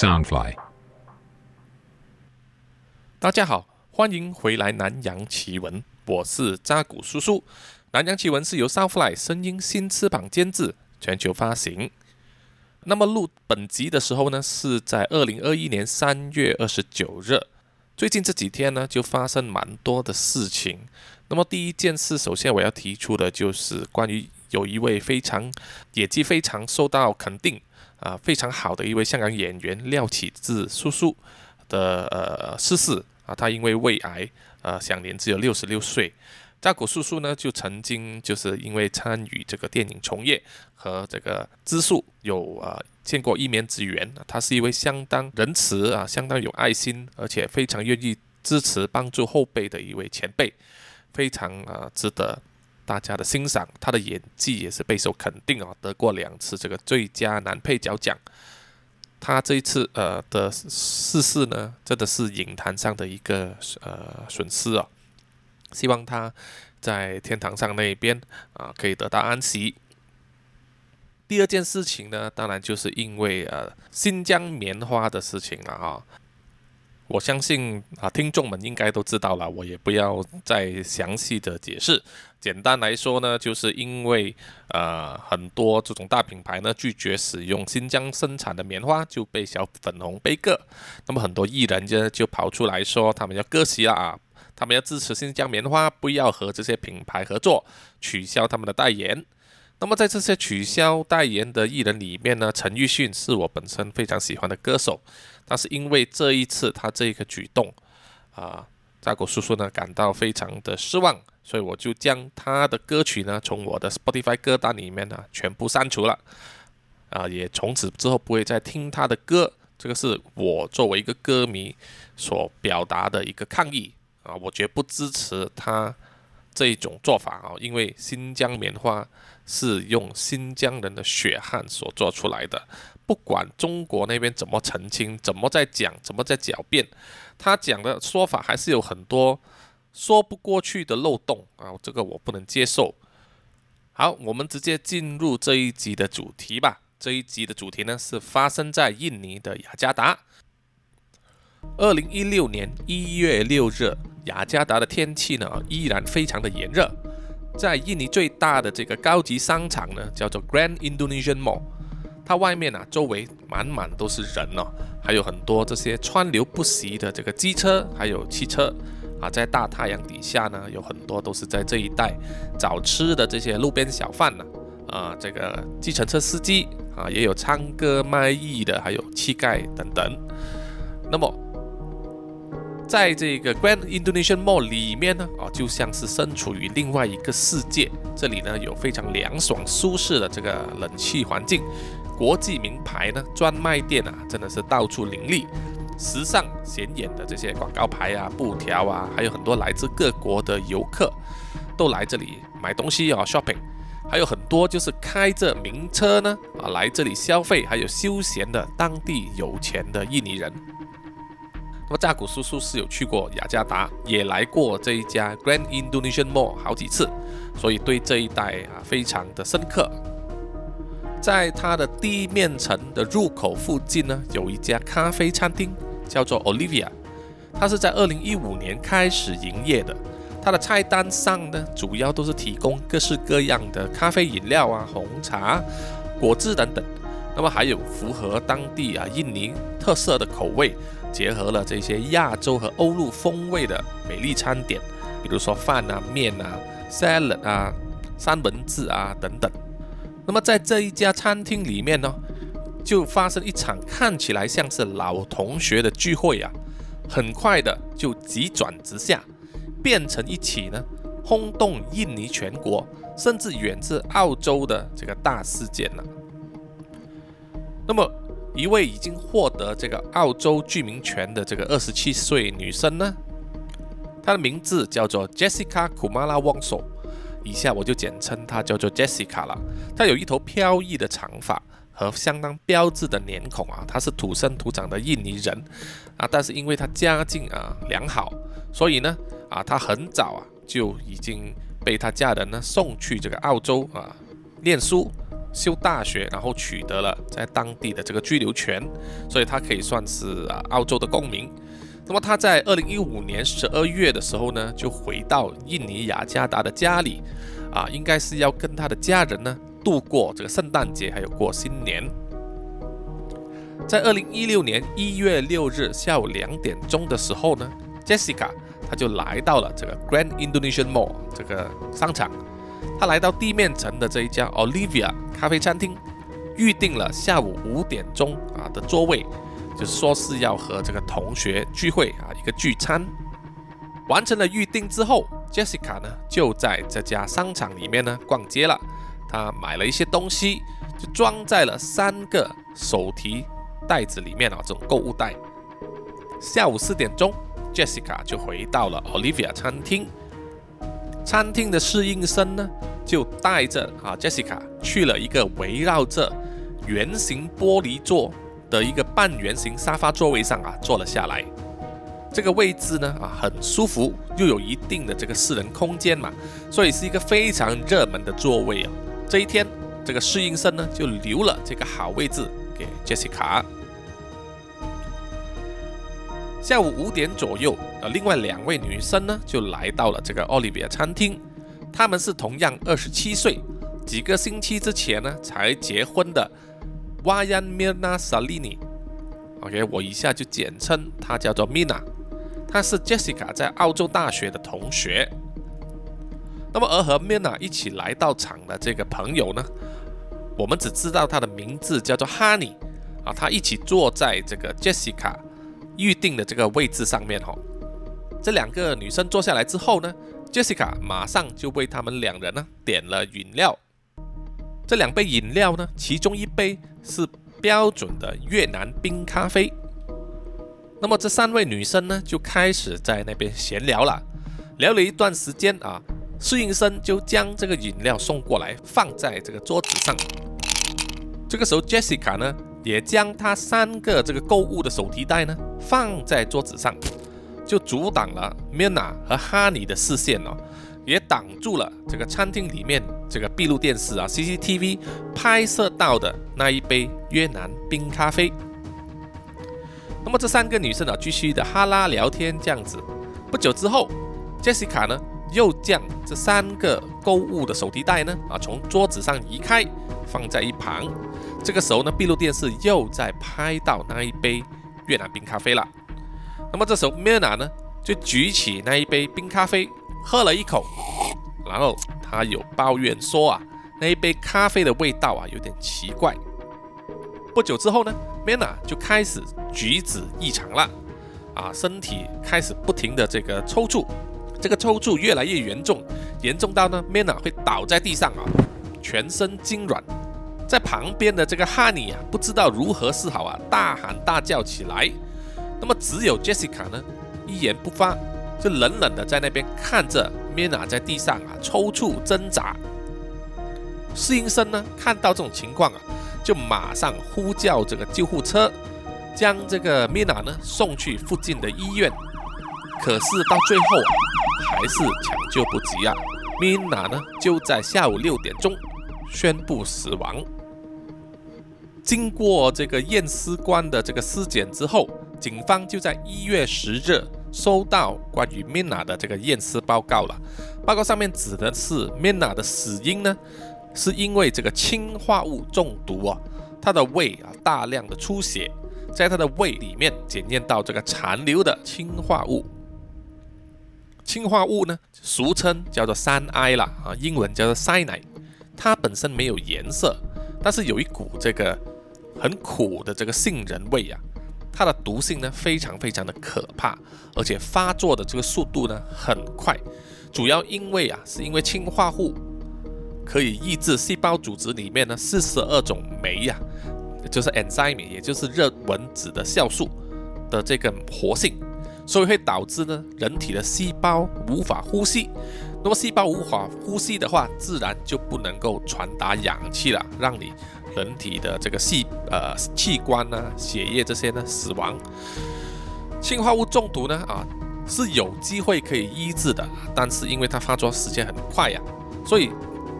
Soundfly。大家好，欢迎回来南洋奇闻，我是扎古叔叔。南洋奇闻是由 Soundfly 声音新翅膀监制，全球发行。那么录本集的时候呢，是在二零二一年三月二十九日。最近这几天呢，就发生蛮多的事情。那么第一件事，首先我要提出的就是关于有一位非常业绩非常受到肯定啊，非常好的一位香港演员廖启智叔叔的呃逝世啊，他因为胃癌呃享年只有六十六岁。扎古叔叔呢，就曾经就是因为参与这个电影从业和这个资数有啊见过一面之缘。他是一位相当仁慈啊，相当有爱心，而且非常愿意支持帮助后辈的一位前辈，非常啊值得大家的欣赏。他的演技也是备受肯定啊，得过两次这个最佳男配角奖。他这一次呃的逝世呢，真的是影坛上的一个呃损失啊。希望他在天堂上那边啊，可以得到安息。第二件事情呢，当然就是因为呃新疆棉花的事情了哈。我相信啊，听众们应该都知道了，我也不要再详细的解释。简单来说呢，就是因为呃很多这种大品牌呢拒绝使用新疆生产的棉花，就被小粉红背个。那么很多艺人就就跑出来说，他们要割席了啊。他们要支持新疆棉花，不要和这些品牌合作，取消他们的代言。那么在这些取消代言的艺人里面呢，陈奕迅是我本身非常喜欢的歌手，但是因为这一次他这个举动，啊，扎古叔叔呢感到非常的失望，所以我就将他的歌曲呢从我的 Spotify 歌单里面呢全部删除了，啊，也从此之后不会再听他的歌。这个是我作为一个歌迷所表达的一个抗议。啊，我绝不支持他这一种做法啊！因为新疆棉花是用新疆人的血汗所做出来的，不管中国那边怎么澄清、怎么在讲、怎么在狡辩，他讲的说法还是有很多说不过去的漏洞啊！这个我不能接受。好，我们直接进入这一集的主题吧。这一集的主题呢是发生在印尼的雅加达。二零一六年一月六日。雅加达的天气呢，依然非常的炎热。在印尼最大的这个高级商场呢，叫做 Grand Indonesian Mall，它外面啊，周围满满都是人哦，还有很多这些川流不息的这个机车，还有汽车啊，在大太阳底下呢，有很多都是在这一带找吃的这些路边小贩呢，啊，这个计程车司机啊，也有唱歌卖艺的，还有乞丐等等。那么。在这个 Grand Indonesian Mall 里面呢，啊，就像是身处于另外一个世界。这里呢有非常凉爽舒适的这个冷气环境，国际名牌呢专卖店啊，真的是到处林立，时尚显眼的这些广告牌啊、布条啊，还有很多来自各国的游客都来这里买东西啊，shopping，还有很多就是开着名车呢啊来这里消费，还有休闲的当地有钱的印尼人。那么扎古叔叔是有去过雅加达，也来过这一家 Grand Indonesian Mall 好几次，所以对这一带啊非常的深刻。在它的地面层的入口附近呢，有一家咖啡餐厅，叫做 Olivia。它是在二零一五年开始营业的。它的菜单上呢，主要都是提供各式各样的咖啡饮料啊、红茶、果汁等等。那么还有符合当地啊印尼特色的口味。结合了这些亚洲和欧陆风味的美丽餐点，比如说饭啊、面啊、salad 啊、三文治啊等等。那么在这一家餐厅里面呢，就发生一场看起来像是老同学的聚会啊，很快的就急转直下，变成一起呢轰动印尼全国，甚至远至澳洲的这个大事件了。那么。一位已经获得这个澳洲居民权的这个二十七岁女生呢，她的名字叫做 Jessica Kumala Wongso，以下我就简称她叫做 Jessica 了。她有一头飘逸的长发和相当标致的脸孔啊，她是土生土长的印尼人啊，但是因为她家境啊良好，所以呢啊，她很早啊就已经被她家人呢送去这个澳洲啊念书修大学，然后取得了在当地的这个居留权，所以他可以算是啊澳洲的公民。那么他在二零一五年十二月的时候呢，就回到印尼雅加达的家里，啊，应该是要跟他的家人呢度过这个圣诞节，还有过新年。在二零一六年一月六日下午两点钟的时候呢，Jessica 她就来到了这个 Grand Indonesian Mall 这个商场。他来到地面层的这一家 Olivia 咖啡餐厅，预定了下午五点钟啊的座位，就说是要和这个同学聚会啊一个聚餐。完成了预定之后，Jessica 呢就在这家商场里面呢逛街了。他买了一些东西，就装在了三个手提。袋子里面啊，这种购物袋。下午四点钟，Jessica 就回到了 Olivia 餐厅。餐厅的侍应生呢，就带着啊 Jessica 去了一个围绕着圆形玻璃座的一个半圆形沙发座位上啊，坐了下来。这个位置呢啊，很舒服，又有一定的这个私人空间嘛，所以是一个非常热门的座位啊。这一天，这个侍应生呢就留了这个好位置给 Jessica。下午五点左右，呃，另外两位女生呢就来到了这个 Olivia 餐厅。她们是同样二十七岁，几个星期之前呢才结婚的 Wayan Mina Salini。OK，我一下就简称她叫做 Mina。她是 Jessica 在澳洲大学的同学。那么而和 Mina 一起来到场的这个朋友呢，我们只知道她的名字叫做 Honey。啊，她一起坐在这个 Jessica。预定的这个位置上面哈，这两个女生坐下来之后呢，Jessica 马上就为他们两人呢点了饮料。这两杯饮料呢，其中一杯是标准的越南冰咖啡。那么这三位女生呢就开始在那边闲聊了，聊了一段时间啊，侍应生就将这个饮料送过来，放在这个桌子上。这个时候，Jessica 呢。也将他三个这个购物的手提袋呢放在桌子上，就阻挡了 Mina 和哈尼的视线哦，也挡住了这个餐厅里面这个闭路电视啊 CCTV 拍摄到的那一杯越南冰咖啡。那么这三个女生啊继续的哈拉聊天这样子，不久之后，Jessica 呢又将这三个购物的手提袋呢啊从桌子上移开，放在一旁。这个时候呢，闭路电视又在拍到那一杯越南冰咖啡了。那么这时候 Mina 呢，就举起那一杯冰咖啡，喝了一口，然后他有抱怨说啊，那一杯咖啡的味道啊有点奇怪。不久之后呢，Mina 就开始举止异常了，啊，身体开始不停的这个抽搐，这个抽搐越来越严重，严重到呢，Mina 会倒在地上啊，全身痉挛。在旁边的这个哈尼啊，不知道如何是好啊，大喊大叫起来。那么只有 Jessica 呢，一言不发，就冷冷的在那边看着 Mina 在地上啊抽搐挣扎。侍应生呢，看到这种情况啊，就马上呼叫这个救护车，将这个 Mina 呢送去附近的医院。可是到最后啊，还是抢救不及啊，Mina 呢就在下午六点钟宣布死亡。经过这个验尸官的这个尸检之后，警方就在一月十日收到关于 Mina 的这个验尸报告了。报告上面指的是 Mina 的死因呢，是因为这个氰化物中毒啊，她的胃啊大量的出血，在她的胃里面检验到这个残留的氰化物。氰化物呢，俗称叫做三 I 啦啊，英文叫做 cyanide，它本身没有颜色，但是有一股这个。很苦的这个杏仁味啊，它的毒性呢非常非常的可怕，而且发作的这个速度呢很快，主要因为啊是因为氰化物可以抑制细胞组织里面呢四十二种酶呀，就是 enzyme，也就是热蚊子的酵素的这个活性，所以会导致呢人体的细胞无法呼吸，那么细胞无法呼吸的话，自然就不能够传达氧气了，让你。人体的这个细呃器官呢，血液这些呢死亡，氰化物中毒呢啊是有机会可以医治的，但是因为它发作时间很快呀，所以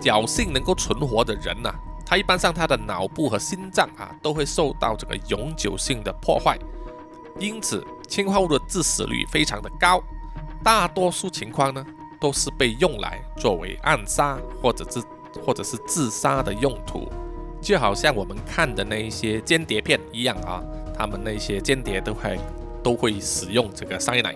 侥幸能够存活的人呐，他一般上他的脑部和心脏啊都会受到这个永久性的破坏，因此氰化物的致死率非常的高。大多数情况呢都是被用来作为暗杀或者是或者是自杀的用途，就好像我们看的那一些间谍片一样啊，他们那些间谍都会都会使用这个塞奶。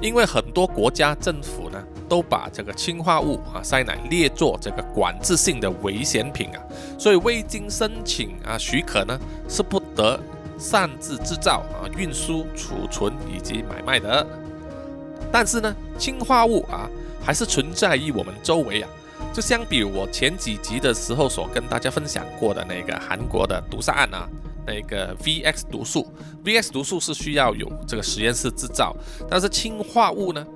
因为很多国家政府呢，都把这个氰化物啊塞奶列作这个管制性的危险品啊，所以未经申请啊许可呢，是不得擅自制造啊、运输、储存以及买卖的。但是呢，氰化物啊还是存在于我们周围啊，就相比我前几集的时候所跟大家分享过的那个韩国的毒杀案啊。那个 VX 毒素，VX 毒素是需要有这个实验室制造，但是氰化物呢，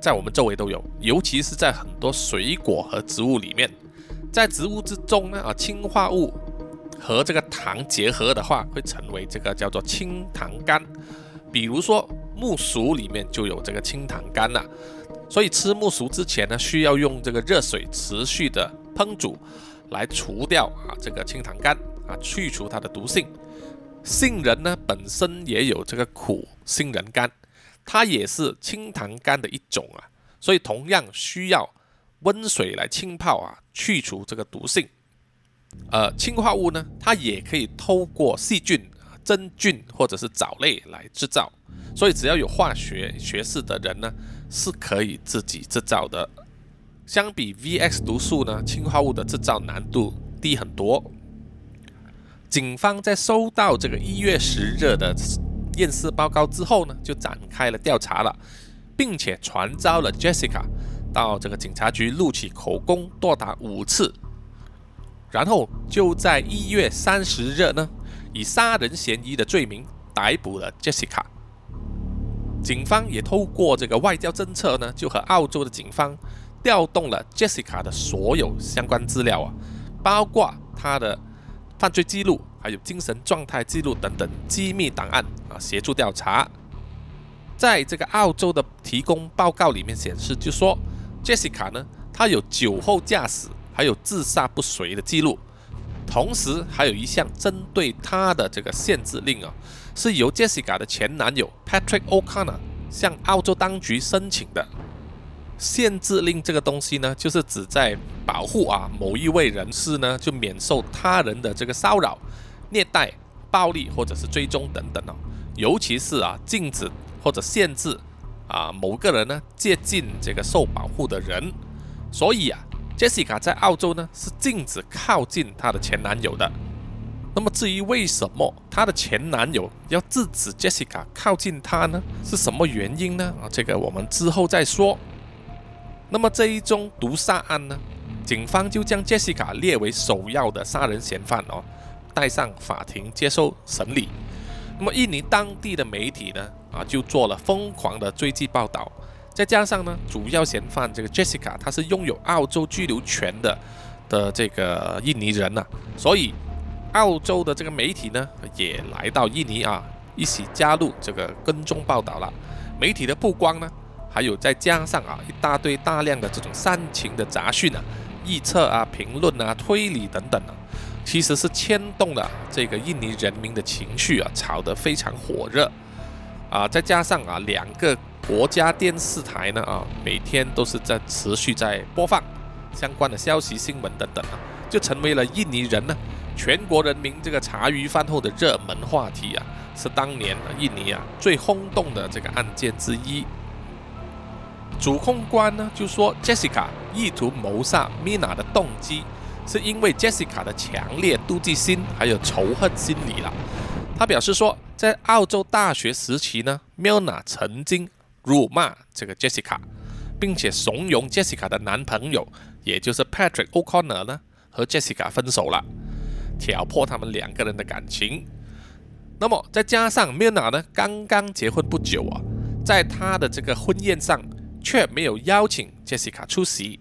在我们周围都有，尤其是在很多水果和植物里面，在植物之中呢，啊，氰化物和这个糖结合的话，会成为这个叫做氢糖苷，比如说木薯里面就有这个清糖苷了，所以吃木薯之前呢，需要用这个热水持续的烹煮，来除掉啊这个清糖苷啊，去除它的毒性。杏仁呢本身也有这个苦杏仁苷，它也是清糖苷的一种啊，所以同样需要温水来浸泡啊，去除这个毒性。呃，氰化物呢，它也可以透过细菌、真菌或者是藻类来制造，所以只要有化学学士的人呢，是可以自己制造的。相比 VX 毒素呢，氰化物的制造难度低很多。警方在收到这个一月十日的验尸报告之后呢，就展开了调查了，并且传召了 Jessica 到这个警察局录取口供多达五次，然后就在一月三十日呢，以杀人嫌疑的罪名逮捕了 Jessica。警方也透过这个外交政策呢，就和澳洲的警方调动了 Jessica 的所有相关资料啊，包括他的。犯罪记录，还有精神状态记录等等机密档案啊，协助调查。在这个澳洲的提供报告里面显示，就说 Jessica 呢，她有酒后驾驶，还有自杀不遂的记录，同时还有一项针对她的这个限制令啊，是由 Jessica 的前男友 Patrick O'Connor 向澳洲当局申请的。限制令这个东西呢，就是指在保护啊某一位人士呢，就免受他人的这个骚扰、虐待、暴力或者是追踪等等哦。尤其是啊禁止或者限制啊某个人呢接近这个受保护的人。所以啊，Jessica 在澳洲呢是禁止靠近她的前男友的。那么至于为什么她的前男友要制止 Jessica 靠近他呢？是什么原因呢？啊，这个我们之后再说。那么这一宗毒杀案呢，警方就将 Jessica 列为首要的杀人嫌犯哦，带上法庭接受审理。那么印尼当地的媒体呢，啊就做了疯狂的追击报道。再加上呢，主要嫌犯这个 Jessica，他是拥有澳洲居留权的的这个印尼人呐，所以澳洲的这个媒体呢，也来到印尼啊，一起加入这个跟踪报道了。媒体的曝光呢？还有再加上啊，一大堆大量的这种煽情的杂讯啊、预测啊、评论啊、推理等等啊，其实是牵动了这个印尼人民的情绪啊，炒得非常火热啊。再加上啊，两个国家电视台呢啊，每天都是在持续在播放相关的消息、新闻等等啊，就成为了印尼人呢全国人民这个茶余饭后的热门话题啊，是当年印尼啊最轰动的这个案件之一。主控官呢就说，Jessica 意图谋杀 Mina 的动机，是因为 Jessica 的强烈妒忌心还有仇恨心理了。他表示说，在澳洲大学时期呢，Mina 曾经辱骂这个 Jessica，并且怂恿 Jessica 的男朋友，也就是 Patrick O'Connor 呢，和 Jessica 分手了，挑破他们两个人的感情。那么再加上 Mina 呢，刚刚结婚不久啊，在她的这个婚宴上。却没有邀请 Jessica 出席，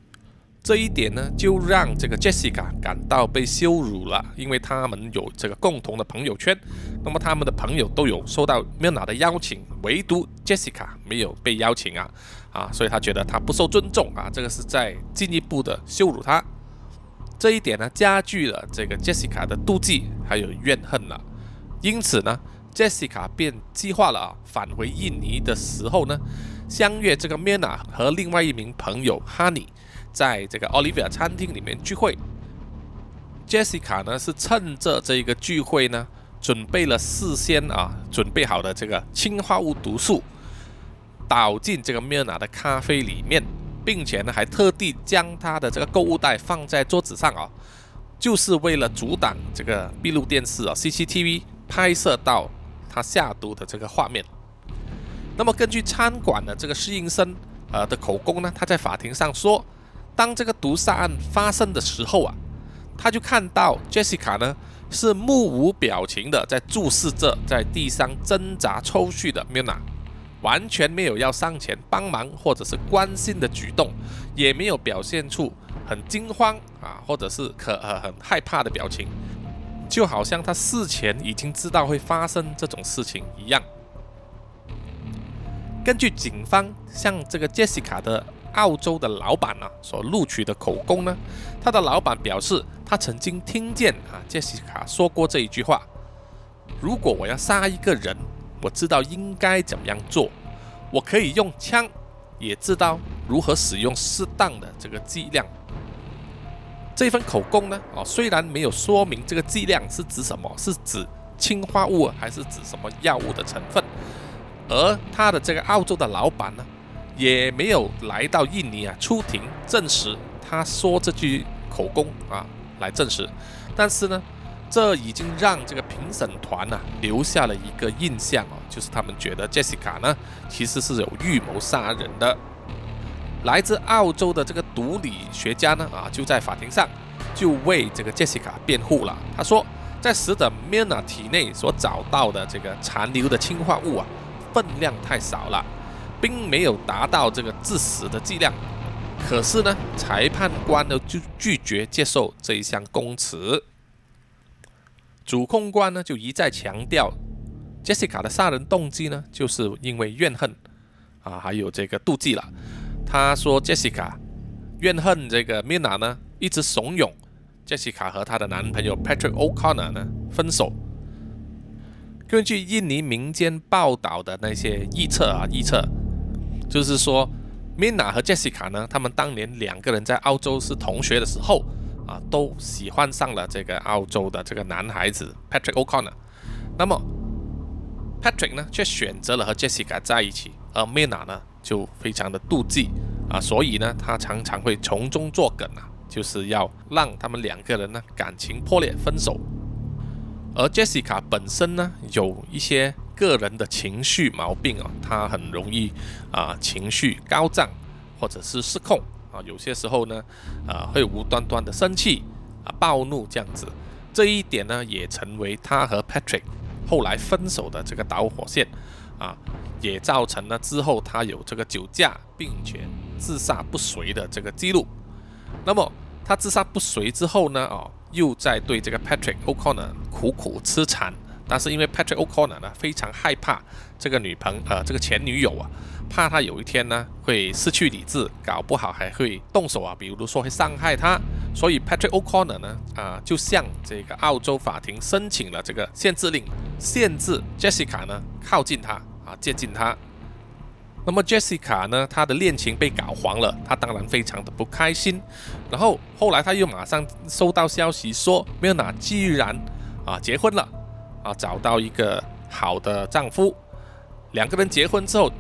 这一点呢，就让这个 Jessica 感到被羞辱了，因为他们有这个共同的朋友圈，那么他们的朋友都有收到 Mina 的邀请，唯独 Jessica 没有被邀请啊，啊，所以他觉得他不受尊重啊，这个是在进一步的羞辱他。这一点呢，加剧了这个 Jessica 的妒忌还有怨恨了。因此呢，Jessica 便计划了啊，返回印尼的时候呢，相约这个 Mina 和另外一名朋友 Honey 在这个 Olivia 餐厅里面聚会。Jessica 呢是趁着这一个聚会呢，准备了事先啊准备好的这个氰化物毒素，倒进这个 Mina 的咖啡里面。并且呢，还特地将他的这个购物袋放在桌子上啊，就是为了阻挡这个闭路电视啊 CCTV 拍摄到他下毒的这个画面。那么根据餐馆的这个侍应生呃的口供呢，他在法庭上说，当这个毒杀案发生的时候啊，他就看到 Jessica 呢是目无表情的在注视着在地上挣扎抽搐的 Mina。完全没有要上前帮忙或者是关心的举动，也没有表现出很惊慌啊，或者是可呃很害怕的表情，就好像他事前已经知道会发生这种事情一样。根据警方向这个 Jessica 的澳洲的老板呢所录取的口供呢，他的老板表示他曾经听见啊杰西卡说过这一句话：“如果我要杀一个人。”我知道应该怎么样做，我可以用枪，也知道如何使用适当的这个剂量。这份口供呢，哦，虽然没有说明这个剂量是指什么，是指氰化物还是指什么药物的成分，而他的这个澳洲的老板呢，也没有来到印尼啊出庭证实他说这句口供啊来证实，但是呢。这已经让这个评审团呢留下了一个印象哦，就是他们觉得 Jessica 呢其实是有预谋杀人的。来自澳洲的这个毒理学家呢啊就在法庭上就为这个 Jessica 辩护了。他说，在死者 Mina 体内所找到的这个残留的氰化物啊分量太少了，并没有达到这个致死的剂量。可是呢，裁判官呢就拒绝接受这一项供词。主控官呢就一再强调，Jessica 的杀人动机呢，就是因为怨恨啊，还有这个妒忌了。他说，Jessica 怨恨这个 Mina 呢，一直怂恿 Jessica 和她的男朋友 Patrick O'Connor 呢分手。根据印尼民间报道的那些预测啊，预测就是说，Mina 和 Jessica 呢，他们当年两个人在澳洲是同学的时候。啊，都喜欢上了这个澳洲的这个男孩子 Patrick O'Connor，那么 Patrick 呢，却选择了和 Jessica 在一起，而 Mina 呢，就非常的妒忌啊，所以呢，他常常会从中作梗啊，就是要让他们两个人呢感情破裂分手。而 Jessica 本身呢，有一些个人的情绪毛病啊，他很容易啊情绪高涨或者是失控。啊，有些时候呢，啊，会无端端的生气啊，暴怒这样子，这一点呢，也成为他和 Patrick 后来分手的这个导火线啊，也造成了之后他有这个酒驾并且自杀不遂的这个记录。那么他自杀不遂之后呢，哦，又在对这个 Patrick O'Connor 苦苦痴缠，但是因为 Patrick O'Connor 呢，非常害怕这个女朋呃这个前女友啊。怕她有一天呢会失去理智，搞不好还会动手啊，比如说会伤害她。所以 Patrick O'Connor 呢啊就向这个澳洲法庭申请了这个限制令，限制 Jessica 呢靠近他啊接近他。那么 Jessica 呢她的恋情被搞黄了，她当然非常的不开心。然后后来她又马上收到消息说 m i l n a 居然啊结婚了啊找到一个好的丈夫，两个人结婚之后。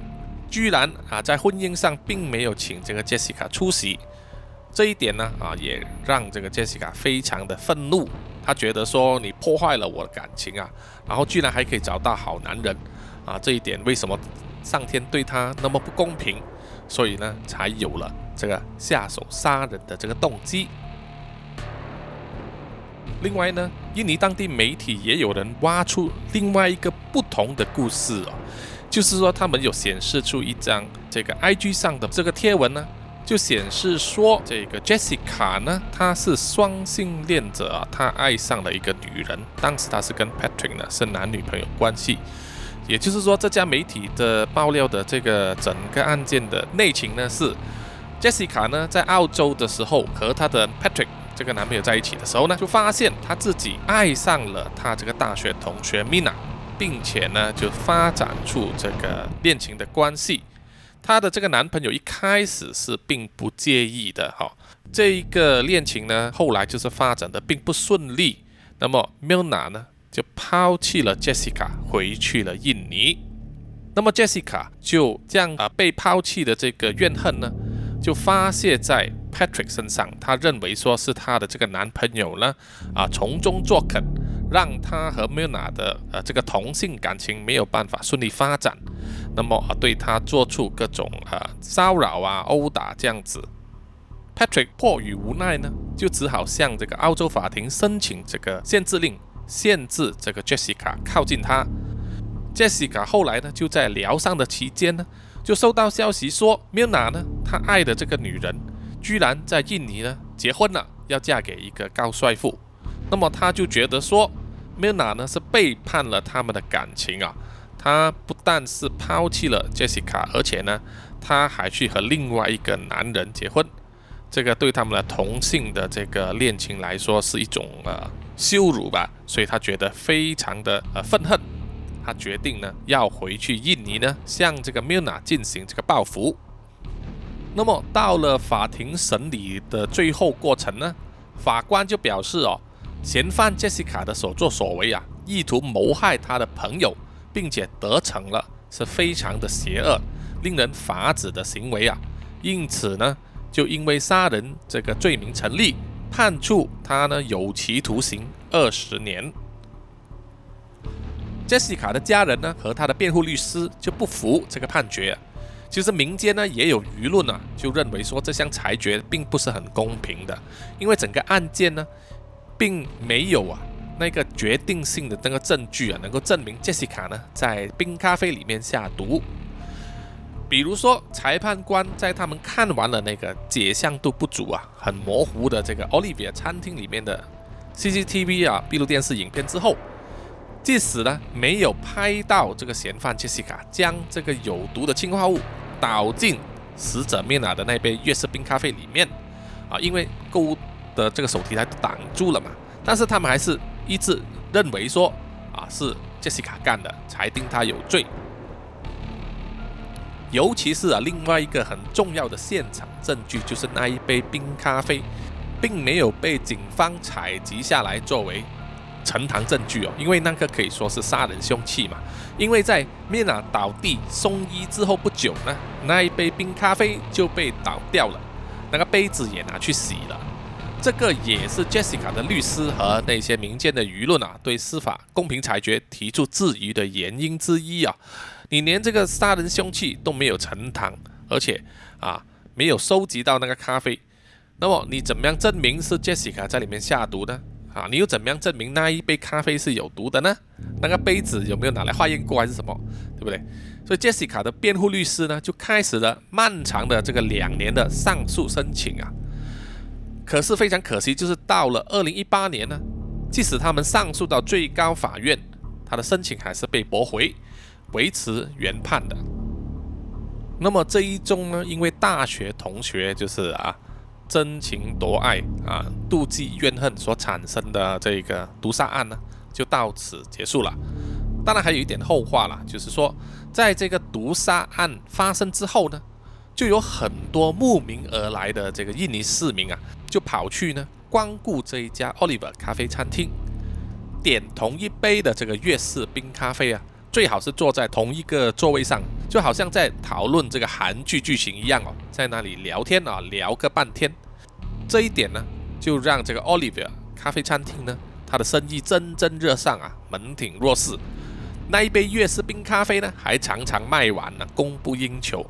居然啊，在婚姻上并没有请这个 Jessica 出席，这一点呢啊，也让这个 Jessica 非常的愤怒。她觉得说你破坏了我的感情啊，然后居然还可以找到好男人啊，这一点为什么上天对她那么不公平？所以呢，才有了这个下手杀人的这个动机。另外呢，印尼当地媒体也有人挖出另外一个不同的故事哦。就是说，他们有显示出一张这个 IG 上的这个贴文呢，就显示说，这个 Jessica 呢，她是双性恋者啊，她爱上了一个女人，当时她是跟 Patrick 呢是男女朋友关系。也就是说，这家媒体的爆料的这个整个案件的内情呢，是 Jessica 呢在澳洲的时候和她的 Patrick 这个男朋友在一起的时候呢，就发现她自己爱上了她这个大学同学 Mina，并且呢就发展出这个恋情的关系。她的这个男朋友一开始是并不介意的哈，这一个恋情呢后来就是发展的并不顺利。那么 Mina 呢就抛弃了 Jessica，回去了印尼。那么 Jessica 就这样啊被抛弃的这个怨恨呢，就发泄在 Patrick 身上。他认为说是他的这个男朋友呢啊从中作梗，让他和 Mina 的呃这个同性感情没有办法顺利发展。那么啊，对他做出各种啊骚扰啊、殴打这样子，Patrick 迫于无奈呢，就只好向这个澳洲法庭申请这个限制令，限制这个 Jessica 靠近他。Jessica 后来呢，就在疗伤的期间呢，就收到消息说，Mina 呢，她爱的这个女人，居然在印尼呢结婚了，要嫁给一个高帅富。那么他就觉得说，Mina 呢是背叛了他们的感情啊。他不但是抛弃了 Jessica，而且呢，他还去和另外一个男人结婚。这个对他们的同性的这个恋情来说是一种呃羞辱吧，所以他觉得非常的呃愤恨。他决定呢要回去印尼呢，向这个 Mina 进行这个报复。那么到了法庭审理的最后过程呢，法官就表示哦，嫌犯 Jessica 的所作所为啊，意图谋害他的朋友。并且得逞了，是非常的邪恶、令人发指的行为啊！因此呢，就因为杀人这个罪名成立，判处他呢有期徒刑二十年。Jessica 的家人呢和他的辩护律师就不服这个判决，其实民间呢也有舆论啊，就认为说这项裁决并不是很公平的，因为整个案件呢并没有啊。那个决定性的那个证据啊，能够证明 Jessica 呢在冰咖啡里面下毒。比如说，裁判官在他们看完了那个解像度不足啊、很模糊的这个 Olivia 餐厅里面的 CCTV 啊闭路电视影片之后，即使呢没有拍到这个嫌犯 Jessica 将这个有毒的氰化物倒进死者 Mina 的那杯悦式冰咖啡里面啊，因为购物的这个手提袋挡住了嘛，但是他们还是。一致认为说啊是杰西卡干的，裁定他有罪。尤其是啊另外一个很重要的现场证据，就是那一杯冰咖啡，并没有被警方采集下来作为呈堂证据哦，因为那个可以说是杀人凶器嘛。因为在米娜倒地送医之后不久呢，那一杯冰咖啡就被倒掉了，那个杯子也拿去洗了。这个也是 Jessica 的律师和那些民间的舆论啊，对司法公平裁决提出质疑的原因之一啊。你连这个杀人凶器都没有呈堂，而且啊没有收集到那个咖啡，那么你怎么样证明是 Jessica 在里面下毒呢？啊，你又怎么样证明那一杯咖啡是有毒的呢？那个杯子有没有拿来化验过还是什么？对不对？所以 Jessica 的辩护律师呢，就开始了漫长的这个两年的上诉申请啊。可是非常可惜，就是到了二零一八年呢，即使他们上诉到最高法院，他的申请还是被驳回，维持原判的。那么这一宗呢，因为大学同学就是啊真情夺爱啊妒忌怨恨所产生的这个毒杀案呢，就到此结束了。当然还有一点后话了，就是说在这个毒杀案发生之后呢。就有很多慕名而来的这个印尼市民啊，就跑去呢光顾这一家 Oliver 咖啡餐厅，点同一杯的这个粤式冰咖啡啊，最好是坐在同一个座位上，就好像在讨论这个韩剧剧情一样哦，在那里聊天啊，聊个半天。这一点呢，就让这个 Oliver 咖啡餐厅呢，它的生意蒸蒸日上啊，门庭若市。那一杯月式冰咖啡呢，还常常卖完了，供不应求。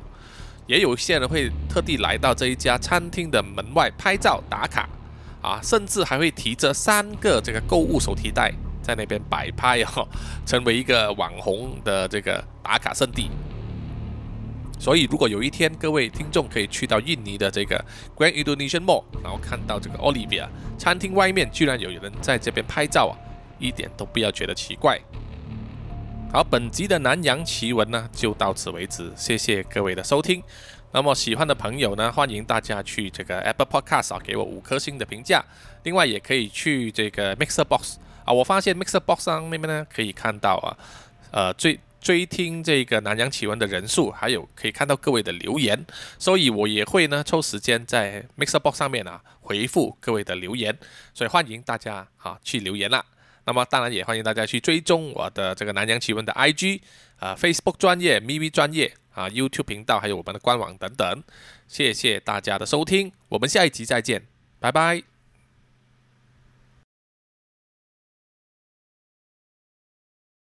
也有些人会特地来到这一家餐厅的门外拍照打卡，啊，甚至还会提着三个这个购物手提袋在那边摆拍哦，成为一个网红的这个打卡圣地。所以，如果有一天各位听众可以去到印尼的这个 Grand Indonesian Mall，然后看到这个 Olivia 餐厅外面居然有人在这边拍照啊，一点都不要觉得奇怪。好，本集的南洋奇闻呢就到此为止，谢谢各位的收听。那么喜欢的朋友呢，欢迎大家去这个 Apple Podcast 啊，给我五颗星的评价。另外也可以去这个 Mixer Box 啊，我发现 Mixer Box 上面呢可以看到啊，呃，最追听这个南洋奇闻的人数，还有可以看到各位的留言，所以我也会呢抽时间在 Mixer Box 上面啊回复各位的留言，所以欢迎大家啊去留言啦。那么当然也欢迎大家去追踪我的这个南洋奇闻的 IG 啊，Facebook 专业、m v 专业啊、YouTube 频道，还有我们的官网等等。谢谢大家的收听，我们下一集再见，拜拜。